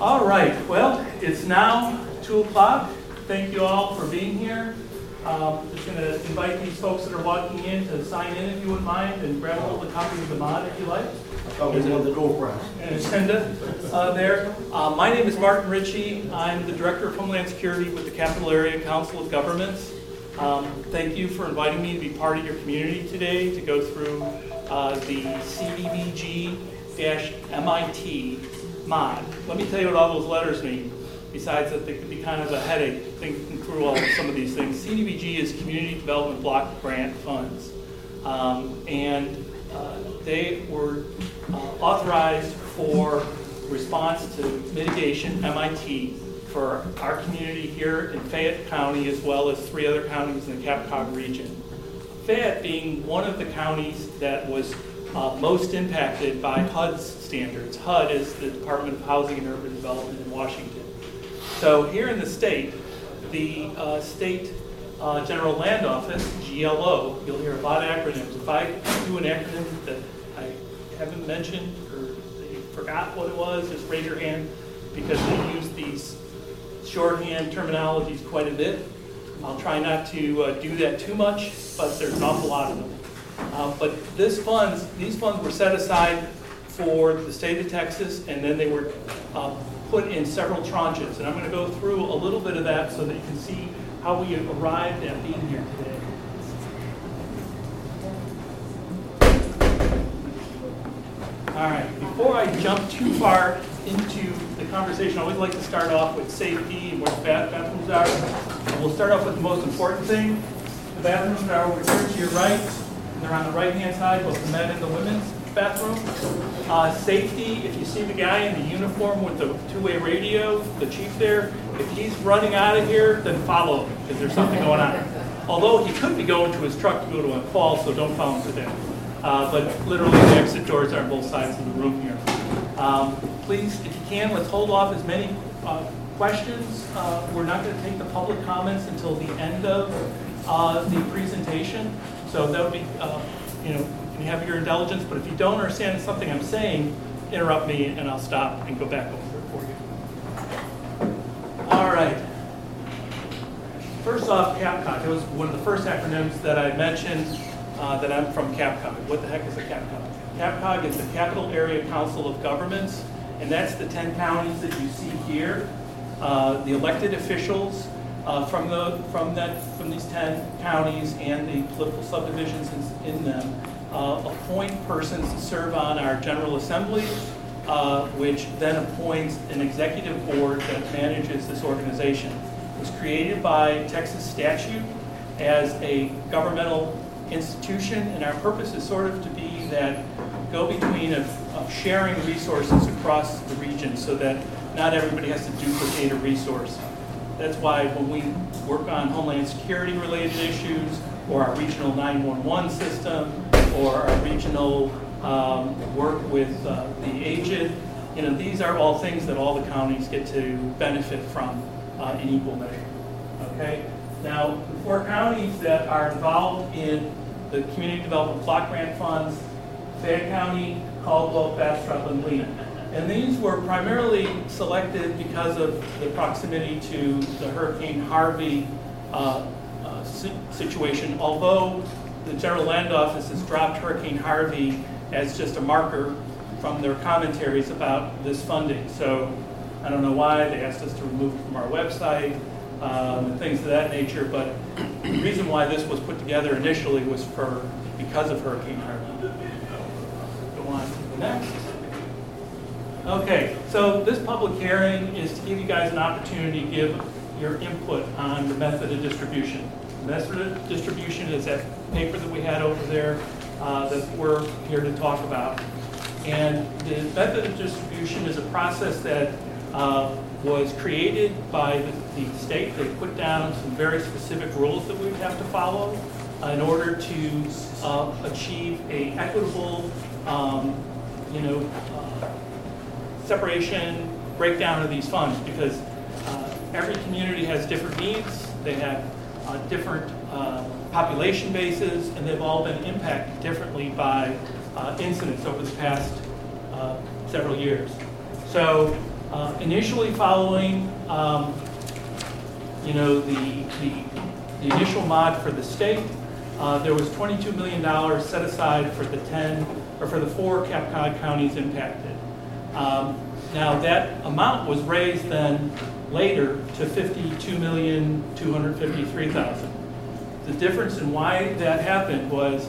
All right, well, it's now 2 o'clock. Thank you all for being here. Um, Just going to invite these folks that are walking in to sign in if you wouldn't mind and grab a little copy of the mod if you like. Thought we the door prize. agenda uh, there. Uh, My name is Martin Ritchie. I'm the Director of Homeland Security with the Capital Area Council of Governments. Um, Thank you for inviting me to be part of your community today to go through uh, the CDBG-MIT mod. Let me tell you what all those letters mean, besides that they could be kind of a headache thinking through all some of these things. CDBG is Community Development Block Grant Funds. Um, And uh, they were uh, authorized for response to mitigation, MIT, for our community here in Fayette County as well as three other counties in the Capcog region. Fayette being one of the counties that was uh, most impacted by HUD's standards. HUD is the Department of Housing and Urban Development in Washington. So here in the state, the uh, State uh, General Land Office, GLO, you'll hear a lot of acronyms. If I do an acronym that I haven't mentioned or forgot what it was, just raise your hand because they use these shorthand terminologies quite a bit. I'll try not to uh, do that too much, but there's an awful lot of them. Uh, But this funds, these funds were set aside for the state of Texas, and then they were uh, put in several tranches. And I'm going to go through a little bit of that so that you can see how we arrived at being here today. All right, before I jump too far into the conversation, I always like to start off with safety and where bathrooms are. And We'll start off with the most important thing. The bathrooms are over here to your right, they're on the right-hand side, both the men and the women's bathroom. Uh, Safety, if you see the guy in the uniform with the two-way radio, the chief there, if he's running out of here, then follow him, because there's something going on. Although he could be going to his truck to go to a call, so don't follow him to that. Uh, But literally, the exit doors are on both sides of the room here. Um, Please, if you can, let's hold off as many uh, questions. Uh, We're not going to take the public comments until the end of uh, the presentation. So that would be, uh, you know, you have your indulgence, but if you don't understand something I'm saying, interrupt me and I'll stop and go back over it for you. All right. First off, CAPCOG, it was one of the first acronyms that I mentioned, uh, that I'm from CAPCOG. What the heck is a CAPCOG? CAPCOG is the Capital Area Council of Governments, and that's the 10 counties that you see here. Uh, The elected officials uh, from the, from that, from these 10 counties and the political subdivisions in- in them uh, appoint persons to serve on our General Assembly, uh, which then appoints an executive board that manages this organization. It was created by Texas statute as a governmental institution, and our purpose is sort of to be that go-between of, of sharing resources across the region so that not everybody has to duplicate a resource. That's why when we work on homeland security related issues, or our regional 911 system, or our regional um, work with uh, the aged, you know, these are all things that all the counties get to benefit from uh, in equal measure. Okay? Now, the four counties that are involved in the community development block grant funds, Fayette County, Caldwell, Bastrop, and Lena. And these were primarily selected because of the proximity to the Hurricane Harvey uh, uh, situation, although the General Land Office has dropped Hurricane Harvey as just a marker from their commentaries about this funding. So I don't know why, they asked us to remove it from our website, um, and things of that nature, but the reason why this was put together initially was for, because of Hurricane Harvey. Go on to the next. Okay, so this public hearing is to give you guys an opportunity to give your input on the method of distribution. The Method of distribution is that paper that we had over there uh, that we're here to talk about. And the method of distribution is a process that uh, was created by the the state. They put down some very specific rules that we would have to follow in order to uh, achieve a equitable, um, you know, uh, separation, breakdown of these funds, because uh, every community has different needs, they have uh, different uh, population bases, and they've all been impacted differently by uh, incidents over the past uh, several years. So Uh, Initially following, um, you know, the, the the initial mod for the state, there was $22 million set aside for the 10, or for the four CAPCOG counties impacted. Um, Now, that amount was raised then later to 52,253,000. The difference in why that happened was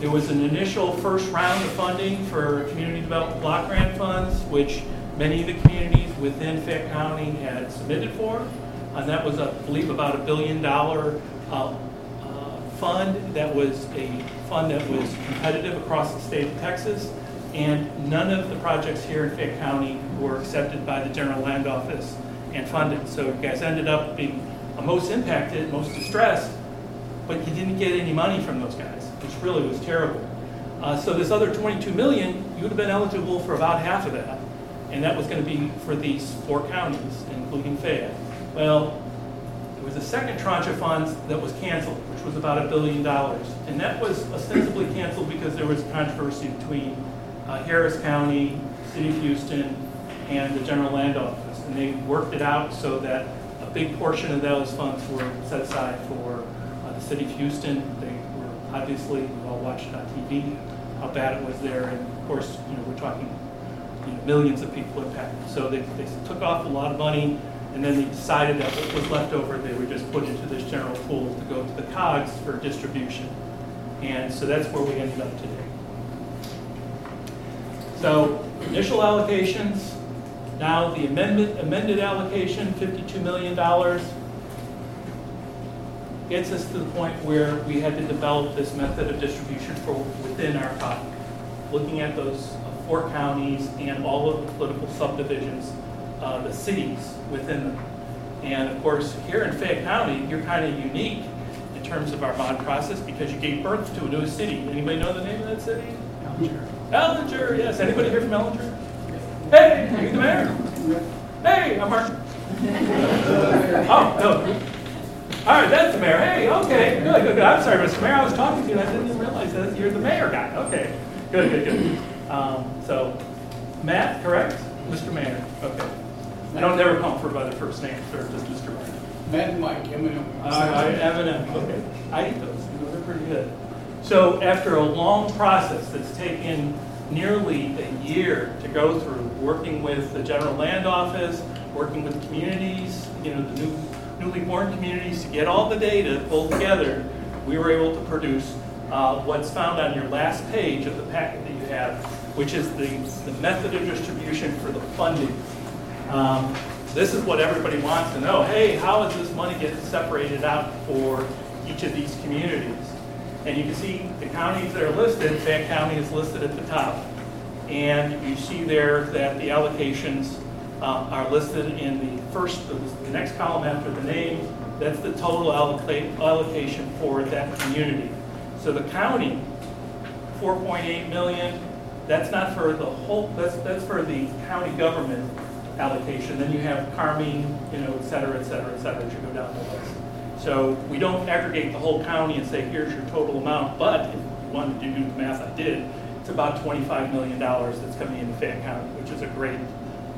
there was an initial first round of funding for community development block grant funds, which many of the communities within Fayette County had submitted for. And that was, I believe, about a billion dollar uh, uh, fund that was a fund that was competitive across the state of Texas. And none of the projects here in Fayette County were accepted by the general land office and funded. So you guys ended up being most impacted, most distressed, but you didn't get any money from those guys, which really was terrible. Uh, so this other 22 million, you would have been eligible for about half of that, and that was going to be for these four counties, including Fayette. Well, there was a second tranche of funds that was canceled, which was about a billion dollars, and that was ostensibly canceled because there was controversy between uh, Harris County, City of Houston, and the General Land Office, and they worked it out so that a big portion of those funds were set aside for uh, the City of Houston. They were obviously, we all watched on TV, how bad it was there, and of course, you know, we're talking you know, millions of people impacted. So they, they took off a lot of money, and then they decided that what was left over, they would just put into this general pool to go to the COGS for distribution. And so that's where we ended up today. So initial allocations, now the amendment, amended allocation, $52 million, gets us to the point where we had to develop this method of distribution for within our COG, looking at those four counties and all of the political subdivisions, uh, the cities within them. And of course, here in Fayette County, you're kind of unique in terms of our bond process because you gave birth to a new city. Anybody know the name of that city? Ellinger, yes. Anybody here from Ellinger? Hey, are you the mayor? Hey, I'm Mark. Oh, no. All right, that's the mayor. Hey, okay, good, good, good. I'm sorry, Mr. Mayor, I was talking to you and I didn't even realize that you're the mayor guy. Okay, good, good, good. Um, so, Matt, correct? Mr. Mayor, okay. I don't never call for by their first names, or just Mr. Mayor. Matt and Mike, Eminem. I, I, M&M, okay. I eat those, You know, they're pretty good. So after a long process that's taken nearly a year to go through, working with the general land office, working with communities, you know, the new, newly born communities to get all the data pulled together, we were able to produce uh, what's found on your last page of the packet that you have, which is the, the method of distribution for the funding. Um, this is what everybody wants to know. Hey, how is this money getting separated out for each of these communities? And you can see the counties that are listed, Fayette County is listed at the top. And you see there that the allocations uh, are listed in the first, the next column after the name. That's the total alloca- allocation for that community. So the county, 4.8 million, that's not for the whole, that's, that's for the county government allocation. Then you have Carmine, you know, et cetera, et cetera, et cetera, as you go down the list. So we don't aggregate the whole county and say, here's your total amount, but if you wanted to do the math I did, it's about $25 million that's coming into Fayette County, which is a great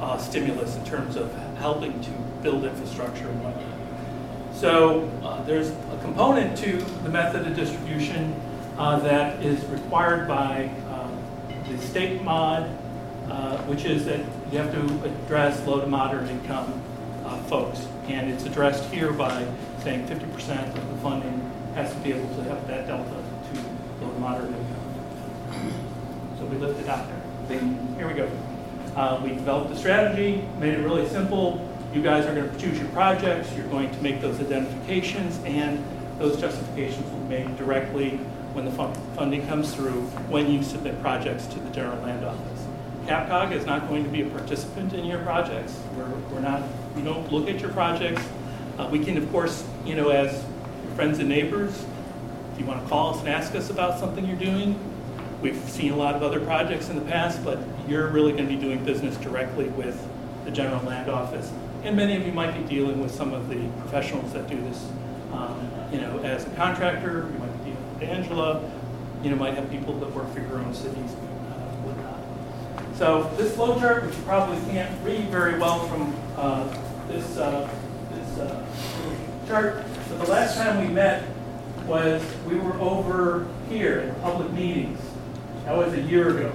uh, stimulus in terms of helping to build infrastructure and whatnot. So uh, there's a component to the method of distribution uh, that is required by um, the state mod, uh, which is that you have to address low to moderate income uh, folks. And it's addressed here by saying 50% of the funding has to be able to have that delta to low to moderate income. So we lifted out there. Here we go. Uh, we developed a strategy, made it really simple. You guys are going to choose your projects, you're going to make those identifications, and those justifications will be made directly when the fun- funding comes through, when you submit projects to the General Land Office. CAPCOG is not going to be a participant in your projects. We're, we're not, we don't look at your projects. Uh, we can, of course, you know, as friends and neighbors, if you want to call us and ask us about something you're doing, we've seen a lot of other projects in the past, but you're really going to be doing business directly with the General Land Office. And many of you might be dealing with some of the professionals that do this, um, you know, as a contractor, you might be dealing with Angela, you know, might have people that work for your own cities, uh, whatnot. So this flow chart, which you probably can't read very well from uh, this, uh, chart, but the last time we met was, we were over here in public meetings. That was a year ago.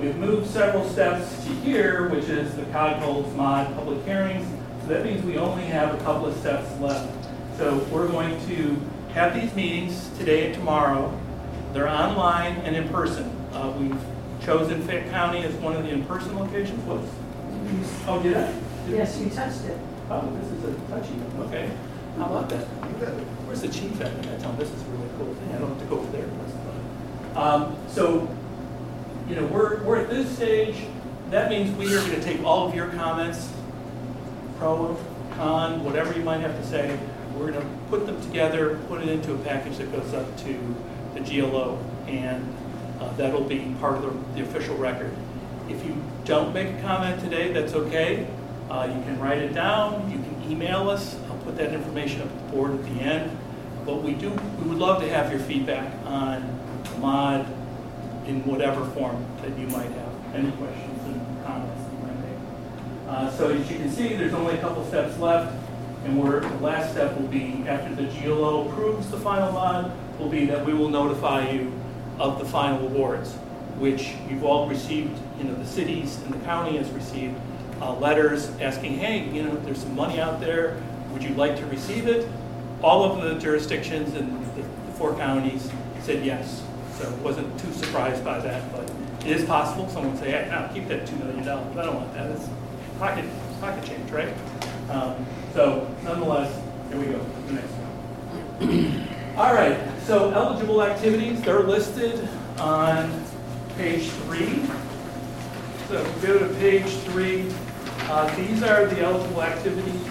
We've moved several steps to here, which is the COG holds mod public hearings. So that means we only have a couple of steps left. So we're going to have these meetings today and tomorrow. They're online and in person. Uh, We've chosen Fayette County as one of the in-person locations. Whoops. Oh, did I? Yes, you touched it. Oh, this is a touchy one, okay. How about that? Where's the chief at? I tell him this is a really cool thing, I don't have to go over there. Um, So, you know, we're, we're at this stage, that means we are gonna take all of your comments, pro, con, whatever you might have to say, we're gonna put them together, put it into a package that goes up to the GLO, and uh, that'll be part of the, the official record. If you don't make a comment today, that's okay. Uh, You can write it down, you can email us, I'll put that information up at the board at the end. But we do, we would love to have your feedback on the mod in whatever form that you might have, any questions and comments you might make. Uh, So as you can see, there's only a couple steps left, and we're, the last step will be, after the GLO approves the final mod, will be that we will notify you of the final awards, which you've all received, you know, the cities and the county has received uh, letters asking, hey, you know, there's some money out there, would you like to receive it? All of the jurisdictions and the the four counties said yes, so wasn't too surprised by that, but it is possible, someone would say, hey, no, keep that $2 million, I don't want that, it's pocket, pocket change, right? Um, So nonetheless, here we go, the next one. All right, so eligible activities, they're listed on page three. So go to page three, uh, these are the eligible activities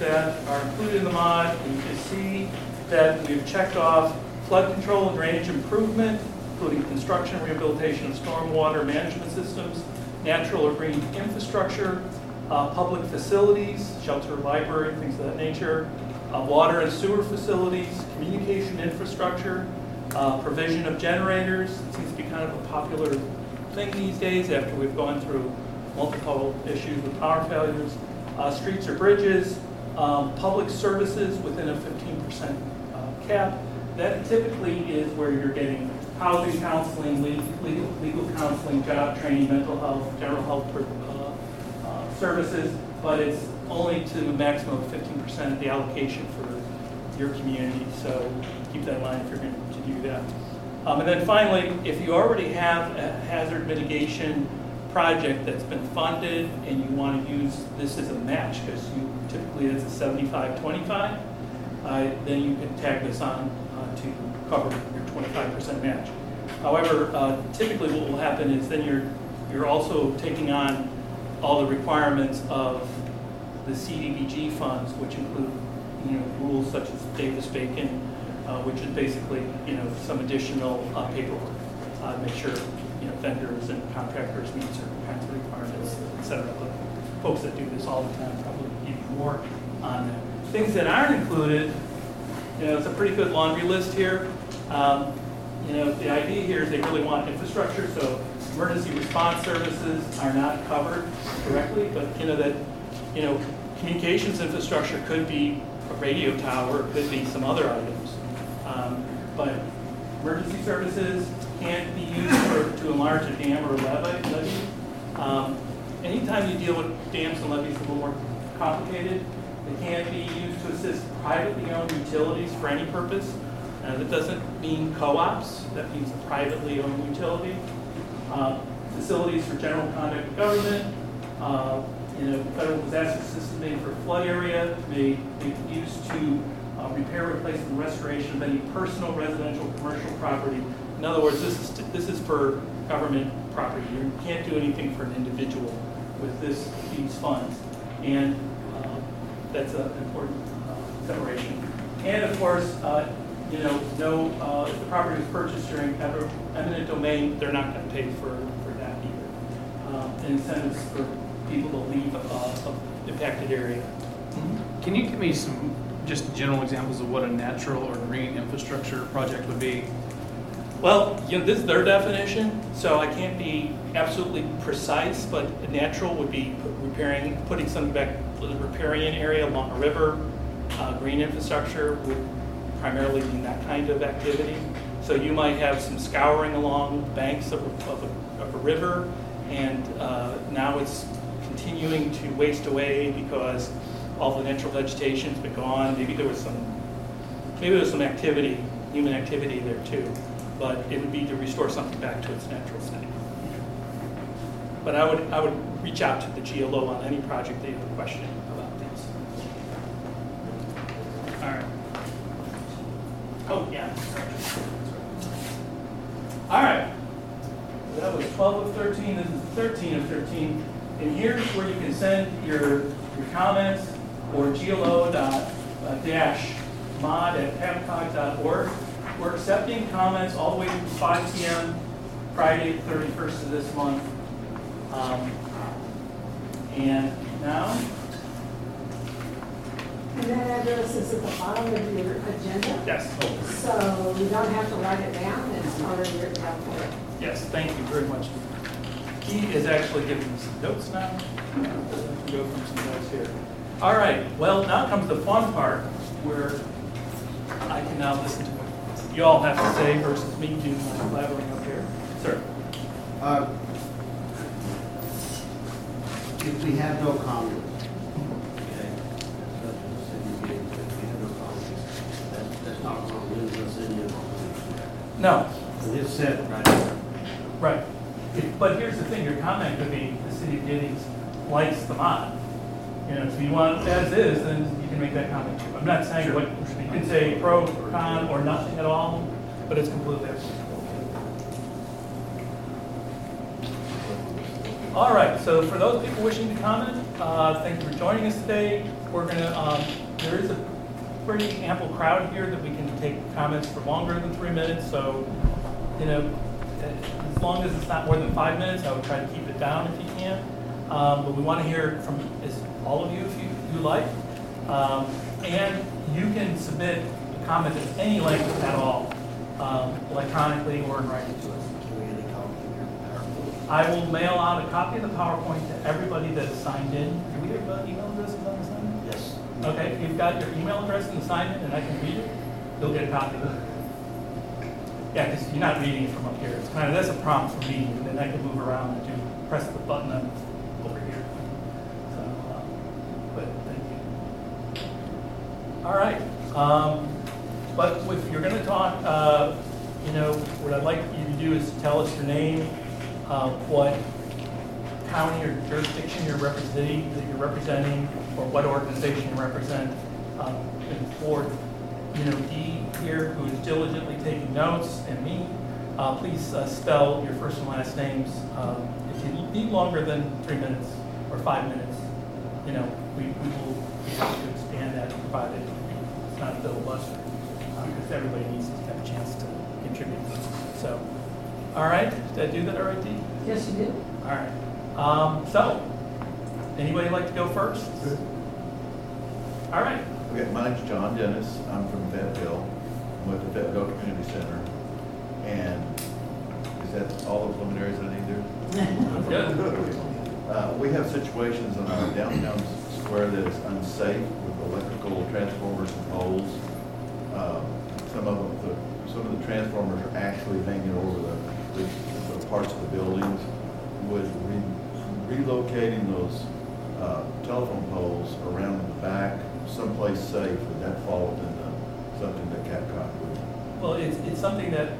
that are included in the mod. And you can see that we've checked off flood control and drainage improvement, including construction, rehabilitation of stormwater management systems, natural or green infrastructure, uh, public facilities, shelter, library, things of that nature, uh, water and sewer facilities, communication infrastructure, uh, provision of generators. It seems to be kind of a popular thing these days after we've gone through multiple issues with power failures. Uh, Streets or bridges, um, public services within a 15% uh, cap. That typically is where you're getting housing counseling, legal legal counseling, job training, mental health, general health uh, uh, services, but it's only to a maximum of 15% of the allocation for your community. So keep that in mind if you're going to do that. Um, And then finally, if you already have a hazard mitigation project that's been funded and you want to use this as a match, because you typically it's a 75-25, uh, then you can tag this on uh, to cover your 25% match. However, uh, typically what will happen is then you're, you're also taking on all the requirements of the CDBG funds, which include, you know, rules such as Davis-Bacon, uh, which is basically, you know, some additional uh, paperwork. uh, Make sure, vendors and contractors meet certain kinds of requirements, et cetera. But Folks that do this all the time probably even more on that. Things that aren't included, you know, it's a pretty good laundry list here. Um, You know, the idea here is they really want infrastructure, so emergency response services are not covered directly, but, you know, that, you know, communications infrastructure could be a radio tower, could be some other items. Um, But emergency services can't be used for, to enlarge a dam or a levee. Um, Anytime you deal with dams and levees, it's a little more complicated. They can't be used to assist privately owned utilities for any purpose. Uh, That doesn't mean co-ops, that means a privately owned utility. Uh, Facilities for general conduct of government, uh, you know, federal disaster system made for flood area may be used to uh, repair, replace, and restoration of any personal, residential, commercial property. In other words, this is, this is for government property. You can't do anything for an individual with this, these funds. And uh, that's an important uh, separation. And of course, uh, you know, no, uh, if the property was purchased during eminent domain, they're not going to pay for, for that either. Um, incentives for people to leave uh, a impacted area. Can you give me some just general examples of what a natural or green infrastructure project would be? Well, you know, this is their definition, so I can't be absolutely precise, but natural would be repairing, putting something back, to the riparian area along a river. Uh, Green infrastructure would primarily be that kind of activity. So you might have some scouring along banks of a, of a, of a river, and uh, now it's continuing to waste away because all the natural vegetation's been gone. Maybe there was some maybe there was some activity, human activity there too, but it would be to restore something back to its natural state. But I would, I would reach out to the GLO on any project they have a question about these. All right. Oh, yeah. All right. So That was 12 of 13, this is 13 of 13. And here's where you can send your, your comments or glo dot uh, at capcog.org. We're accepting comments all the way through 5 PM, Friday, 31st of this month. Um, And now, And that address is at the bottom of your agenda, yes, so you don't have to write it down, it's already written down for yes, thank you very much. He is actually giving me some notes now. Go from some notes here. All right, well, now comes the fun part where I can now listen to you all have to say versus me doing my blabbering up here. Sir? Uh, If we have no comment, okay, such as a city meeting, if no that- that's not going to lose us any of No, and it's set right there. right. But here's the thing, your comment could be, the city of Giddings likes the mod. You know, if you want as is, then you can make that comment too. I'm not saying what, you can say pro, con, or nothing at all, but it's completely up to you. All right, so for those people wishing to comment, uh, thank you for joining us today. We're gonna, um, there is a pretty ample crowd here that we can take comments for longer than three minutes, so, you know, as long as it's not more than five minutes, I would try to keep it down if you can. Um, But we want to hear from is all of you if you, you like. Um, And you can submit a comment of any length at all, um, electronically or in writing to us. Can we get a copy of your PowerPoint? I will mail out a copy of the PowerPoint to everybody that is signed in. Do we have uh, email addresses on the sign? Yes. Okay, if you've got your email address in the sign in and I can read it, you'll get a copy of it. Yeah, because you're not reading it from up here. It's kind of, that's a prompt for me, and then I can move around and do, press the button on over here. So, uh, but thank you. All right, um, but if you're gonna talk, uh, you know, what I'd like you to do is tell us your name, uh, what county or jurisdiction you're representing, that you're representing, or what organization you represent. Um, And for, you know, Dee here, who is diligently taking notes, and me, uh, please uh, spell your first and last names. Um, If you need longer than three minutes or five minutes, you know, we we will provided it's not filibuster, uh, because everybody needs to have a chance to contribute. So, all right, did I do that all right, Dee? Yes, you did. All right. Um, so, anybody like to go first? Good. All right. Okay, my name's John Dennis. I'm from Fayetteville. I'm with the Fayetteville Community Center. And is that all the preliminaries I need there? Good. Uh, we have situations in our downtown square that is unsafe with electrical transformers and poles. Uh, Some of them, the, some of the transformers are actually hanging over the, the- the parts of the buildings. Would re- relocating those, uh, telephone poles around the back, someplace safe, would that fall within the, something that CAPCOG would? Well, it's, it's something that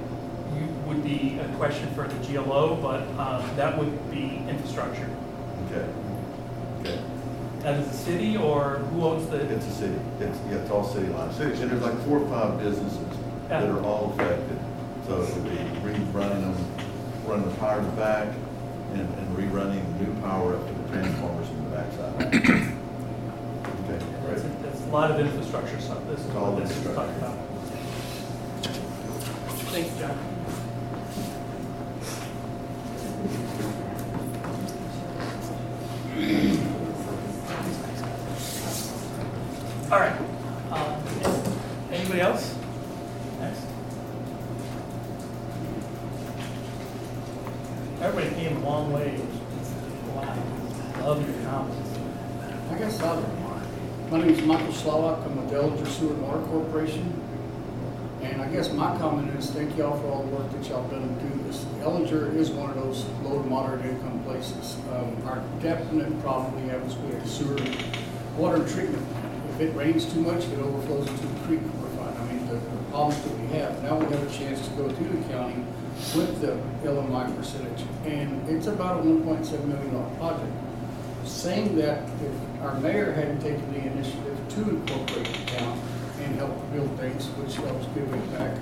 you, would be a question for the GLO, but, um, that would be infrastructure. Okay. That is the city, or who owns the? It's a city, it's, yeah, it's all city lines, City- and there's like four or five businesses that are all affected. So it would be rerunning them, running the power in the back and, and rerunning new power up to the transformers in the backside. Okay, That's, great. that's a lot of infrastructure stuff, this is All what this is talking infrastructure. about. Thanks, John. All right. Um, Anybody else? Next. long way. Wow, love your comments. I guess I'll, my name is Michael Slawak, I'm with Dellinger Sewer and Corporation. And I guess my comment is, thank y'all for all the work that y'all done to do this. Ellinger is one of those low to moderate income places. Um, Our definite problem we have is with the sewer, water treatment. If it rains too much, it overflows into the creek we're finding. I mean, the the problems that we have. Now we have a chance to go through the county with the LMI percentage. And it's about a one point seven million dollar project saying that if our mayor hadn't taken the initiative to incorporate the and help build things, which helps give it back,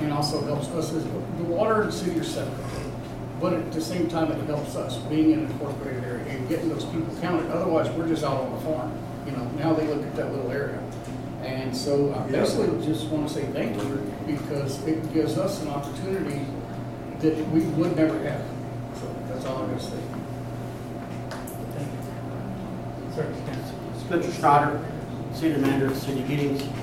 and also helps us as, the water and city are separate. But at the same time, it helps us being in an incorporated area and getting those people counted. Otherwise, we're just out on the farm. You know, now they look at that little area. And so I basically just want to say thank you because it gives us an opportunity that we would never have. So that's all I'm going to say. Thank you. Sir. Spencer Stoddard, City Manager of City of Giddings. If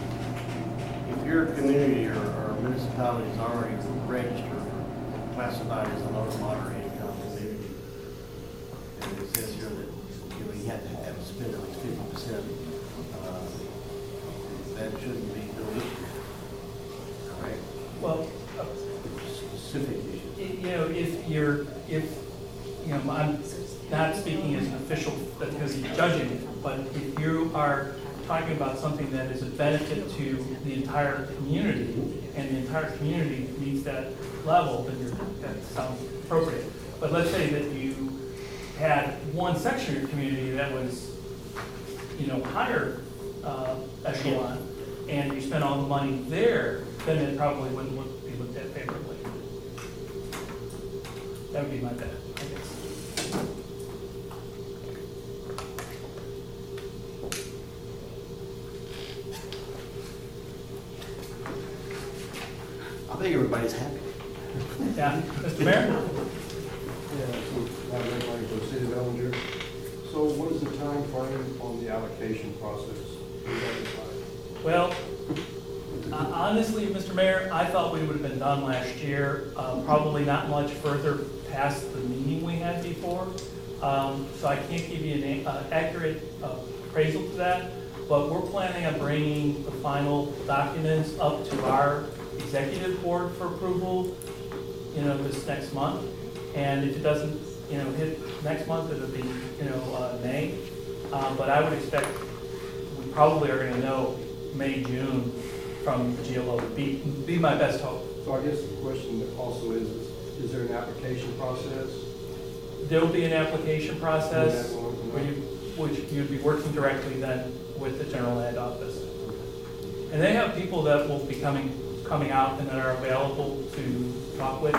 your community or or municipality is already registered or classified as a low to moderate income community, and it says here that you know, you have to have spent at least fifty percent, uh, that shouldn't be no issue. Correct? Well, uh, Specific issue. you know, if you're, if, you know, I'm not speaking as an official because you're judging but if you are talking about something that is a benefit to the entire community, and the entire community meets that level, then you're, that sounds appropriate. But let's say that you had one section of your community that was, you know, higher uh, echelon, and you spent all the money there, then it probably wouldn't look, be looked at favorably. That would be my bet, I guess. I think everybody's happy. Yeah, Mr. Mayor? Yeah, so, Bob Ridgeway from City of Ellinger. So what is the time frame on the allocation process? What is that like? Well, uh, honestly, Mr. Mayor, I thought we would have been done last year, uh, probably not much further past the meeting we had before. Um, So I can't give you an uh, accurate uh, appraisal to that, but we're planning on bringing the final documents up to our executive board for approval, you know, this next month. And if it doesn't, you know, hit next month, it'll be, you know, uh, May. Uh, But I would expect we probably are gonna know May, June from the GLO, be, be my best hope. So I guess the question also is, is there an application process? There'll be an application process where you, which you'd be working directly then with the general land office. And they have people that will be coming, coming out and that are available to talk with.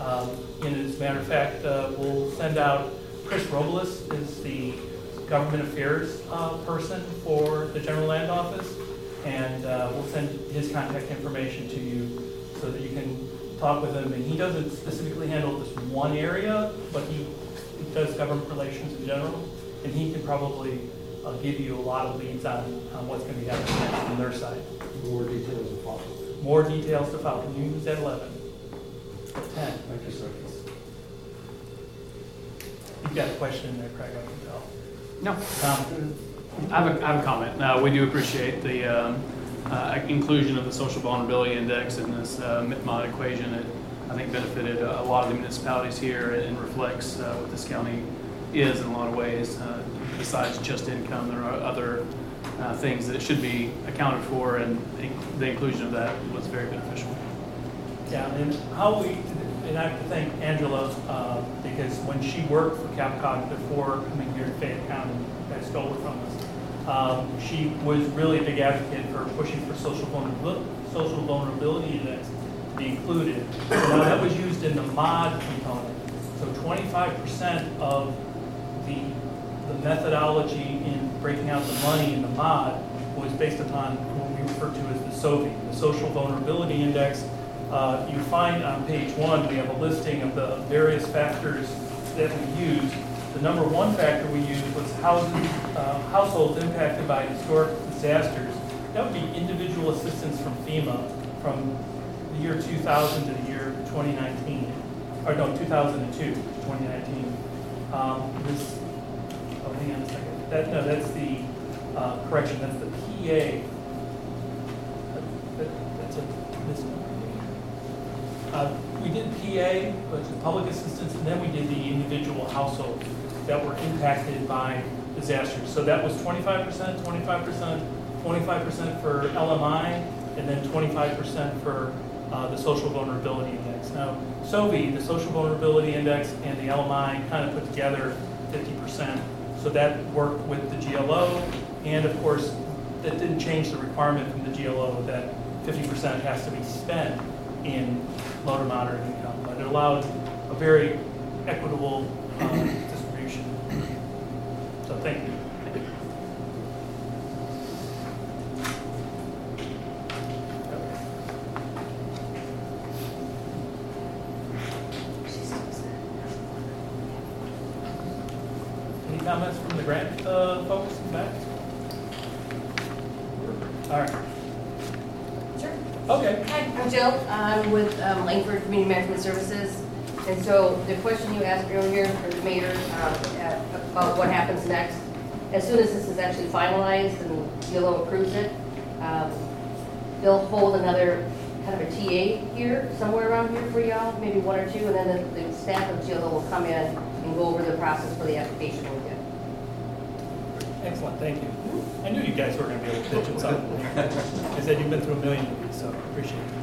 Um, And as a matter of fact, uh, we'll send out, Chris Robles is the government affairs uh, person for the general land office. And uh, we'll send his contact information to you so that you can talk with him. And he doesn't specifically handle this one area, but he does government relations in general. And he can probably uh, give you a lot of leads on, on what's going to be happening on their side. More details if possible. More details to follow. Can you use that 11? 10. Thank you, sir. You've got a question in there, Craig, I can tell. No, Tom? I have a, I have a comment. Uh, we do appreciate the, um, uh, inclusion of the social vulnerability index in this, uh, mod equation. It, I think benefited a a lot of the municipalities here and reflects, uh, what this county is in a lot of ways. Uh, besides just income, there are other, uh, things that should be accounted for and the inclusion of that was very beneficial. Yeah, and how we, and I have to thank Angela, uh, because when she worked for CAPCOG before coming here to Fayette County, you stole it from us, um, she was really a big advocate for pushing for social vulnerability, social vulnerability to be included. Now, that was used in the mod component, so twenty-five percent of the, the methodology in breaking out the money in the mod was based upon what we refer to as the SOVI, the Social Vulnerability Index. Uh, You find on page one, we have a listing of the various factors that we used. The number one factor we used was uh, households impacted by historic disasters. That would be individual assistance from FEMA from the year 2000 to the year 2019, or no, 2002. 2019. Um, This, oh, hang on a second. That, no, that's the, uh, correction, that's the PA. That- that- That's a misnomer. Uh, We did PA, which is public assistance, and then we did the individual households that were impacted by disasters. So that was twenty-five percent, twenty-five percent, twenty-five percent for LMI, and then twenty-five percent for uh, the social vulnerability index. Now, SOVI, the social vulnerability index, and the LMI kind of put together fifty percent. So that worked with the GLO, and of course, that didn't change the requirement from the GLO that fifty percent has to be spent in low to moderate income, but it allowed a very equitable uh, distribution. So thank you. Any comments from the grant uh, folks in the back? All right, Sure. okay. Hi, I'm with um, Langford Community Management Services. And so the question you asked earlier for the mayor um, uh, about what happens next, as soon as this is actually finalized and GLO approves it, um, they'll hold another kind of a TA here, somewhere around here for y'all, maybe one or two, and then the the staff of GLO will come in and go over the process for the application with you. Excellent, thank you. I knew you guys were gonna be able to pitch in something. I said you've been through a million of these, so appreciate it.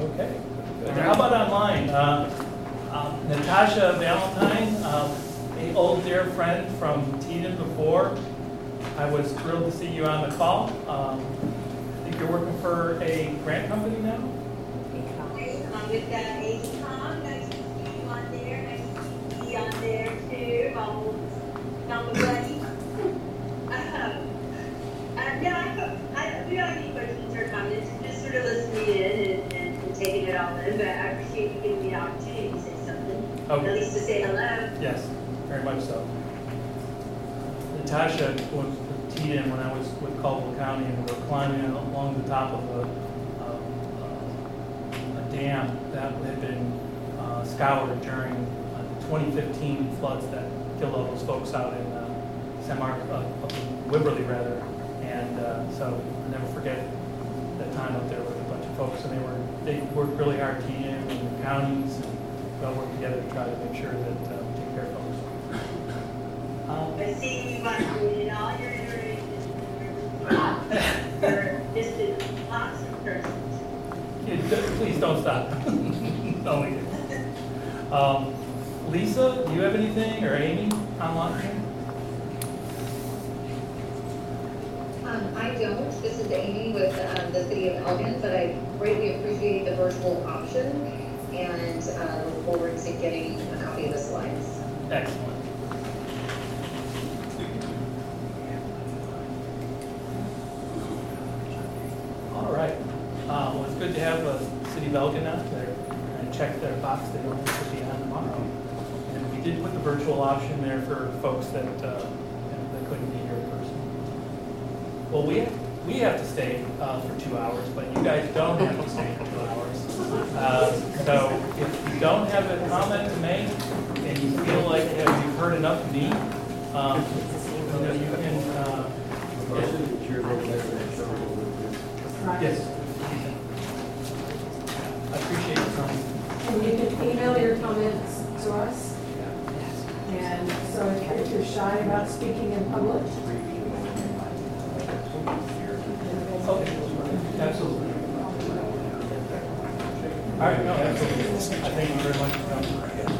Okay. good. How about online? Uh, um, Natasha Valentine, um, a old dear friend from TDEM before. I was thrilled to see you on the call. Um, I think you're working for a grant company now? I'm with uh, At least to say hello. yes, very much so. Natasha was with TDEM when I was with Caldwell County and we were climbing along the top of a, a- a dam that had been uh, scoured during uh, 2015 floods that killed all those folks out in uh, San Mark, uh, Wimberley rather. And uh, so I'll never forget that time up there with a bunch of folks and they were, they worked really hard, TDEM and the counties we all worked together to try to make sure that uh, we take care of folks. Um, I see you on, in all your iterations, you're just an awesome person. Yeah, d- Please don't stop. No, we didn't. Um, Lisa, do you have anything, or Amy, online? Um, I don't. This is Amy with, um, the city of Elgin, but I greatly appreciate the virtual option and, uh, look forward to getting a copy of the slides. Excellent. All right. Uh, Well, it's good to have a City of Elgin out there and check their box. They don't have to be on tomorrow. And we did put the virtual option there for folks that, uh, that couldn't be here in person. Well, we, we have to stay uh, for two hours, but you guys don't have to stay. Uh, So if you don't have a comment to make, and you feel like uh, you've heard enough of me, um, you know, you can, uh, yes. I appreciate your time. And you can email your comments to us. And so if if you're shy about speaking in public. Okay, absolutely. All right, no. I thank you very much. Um,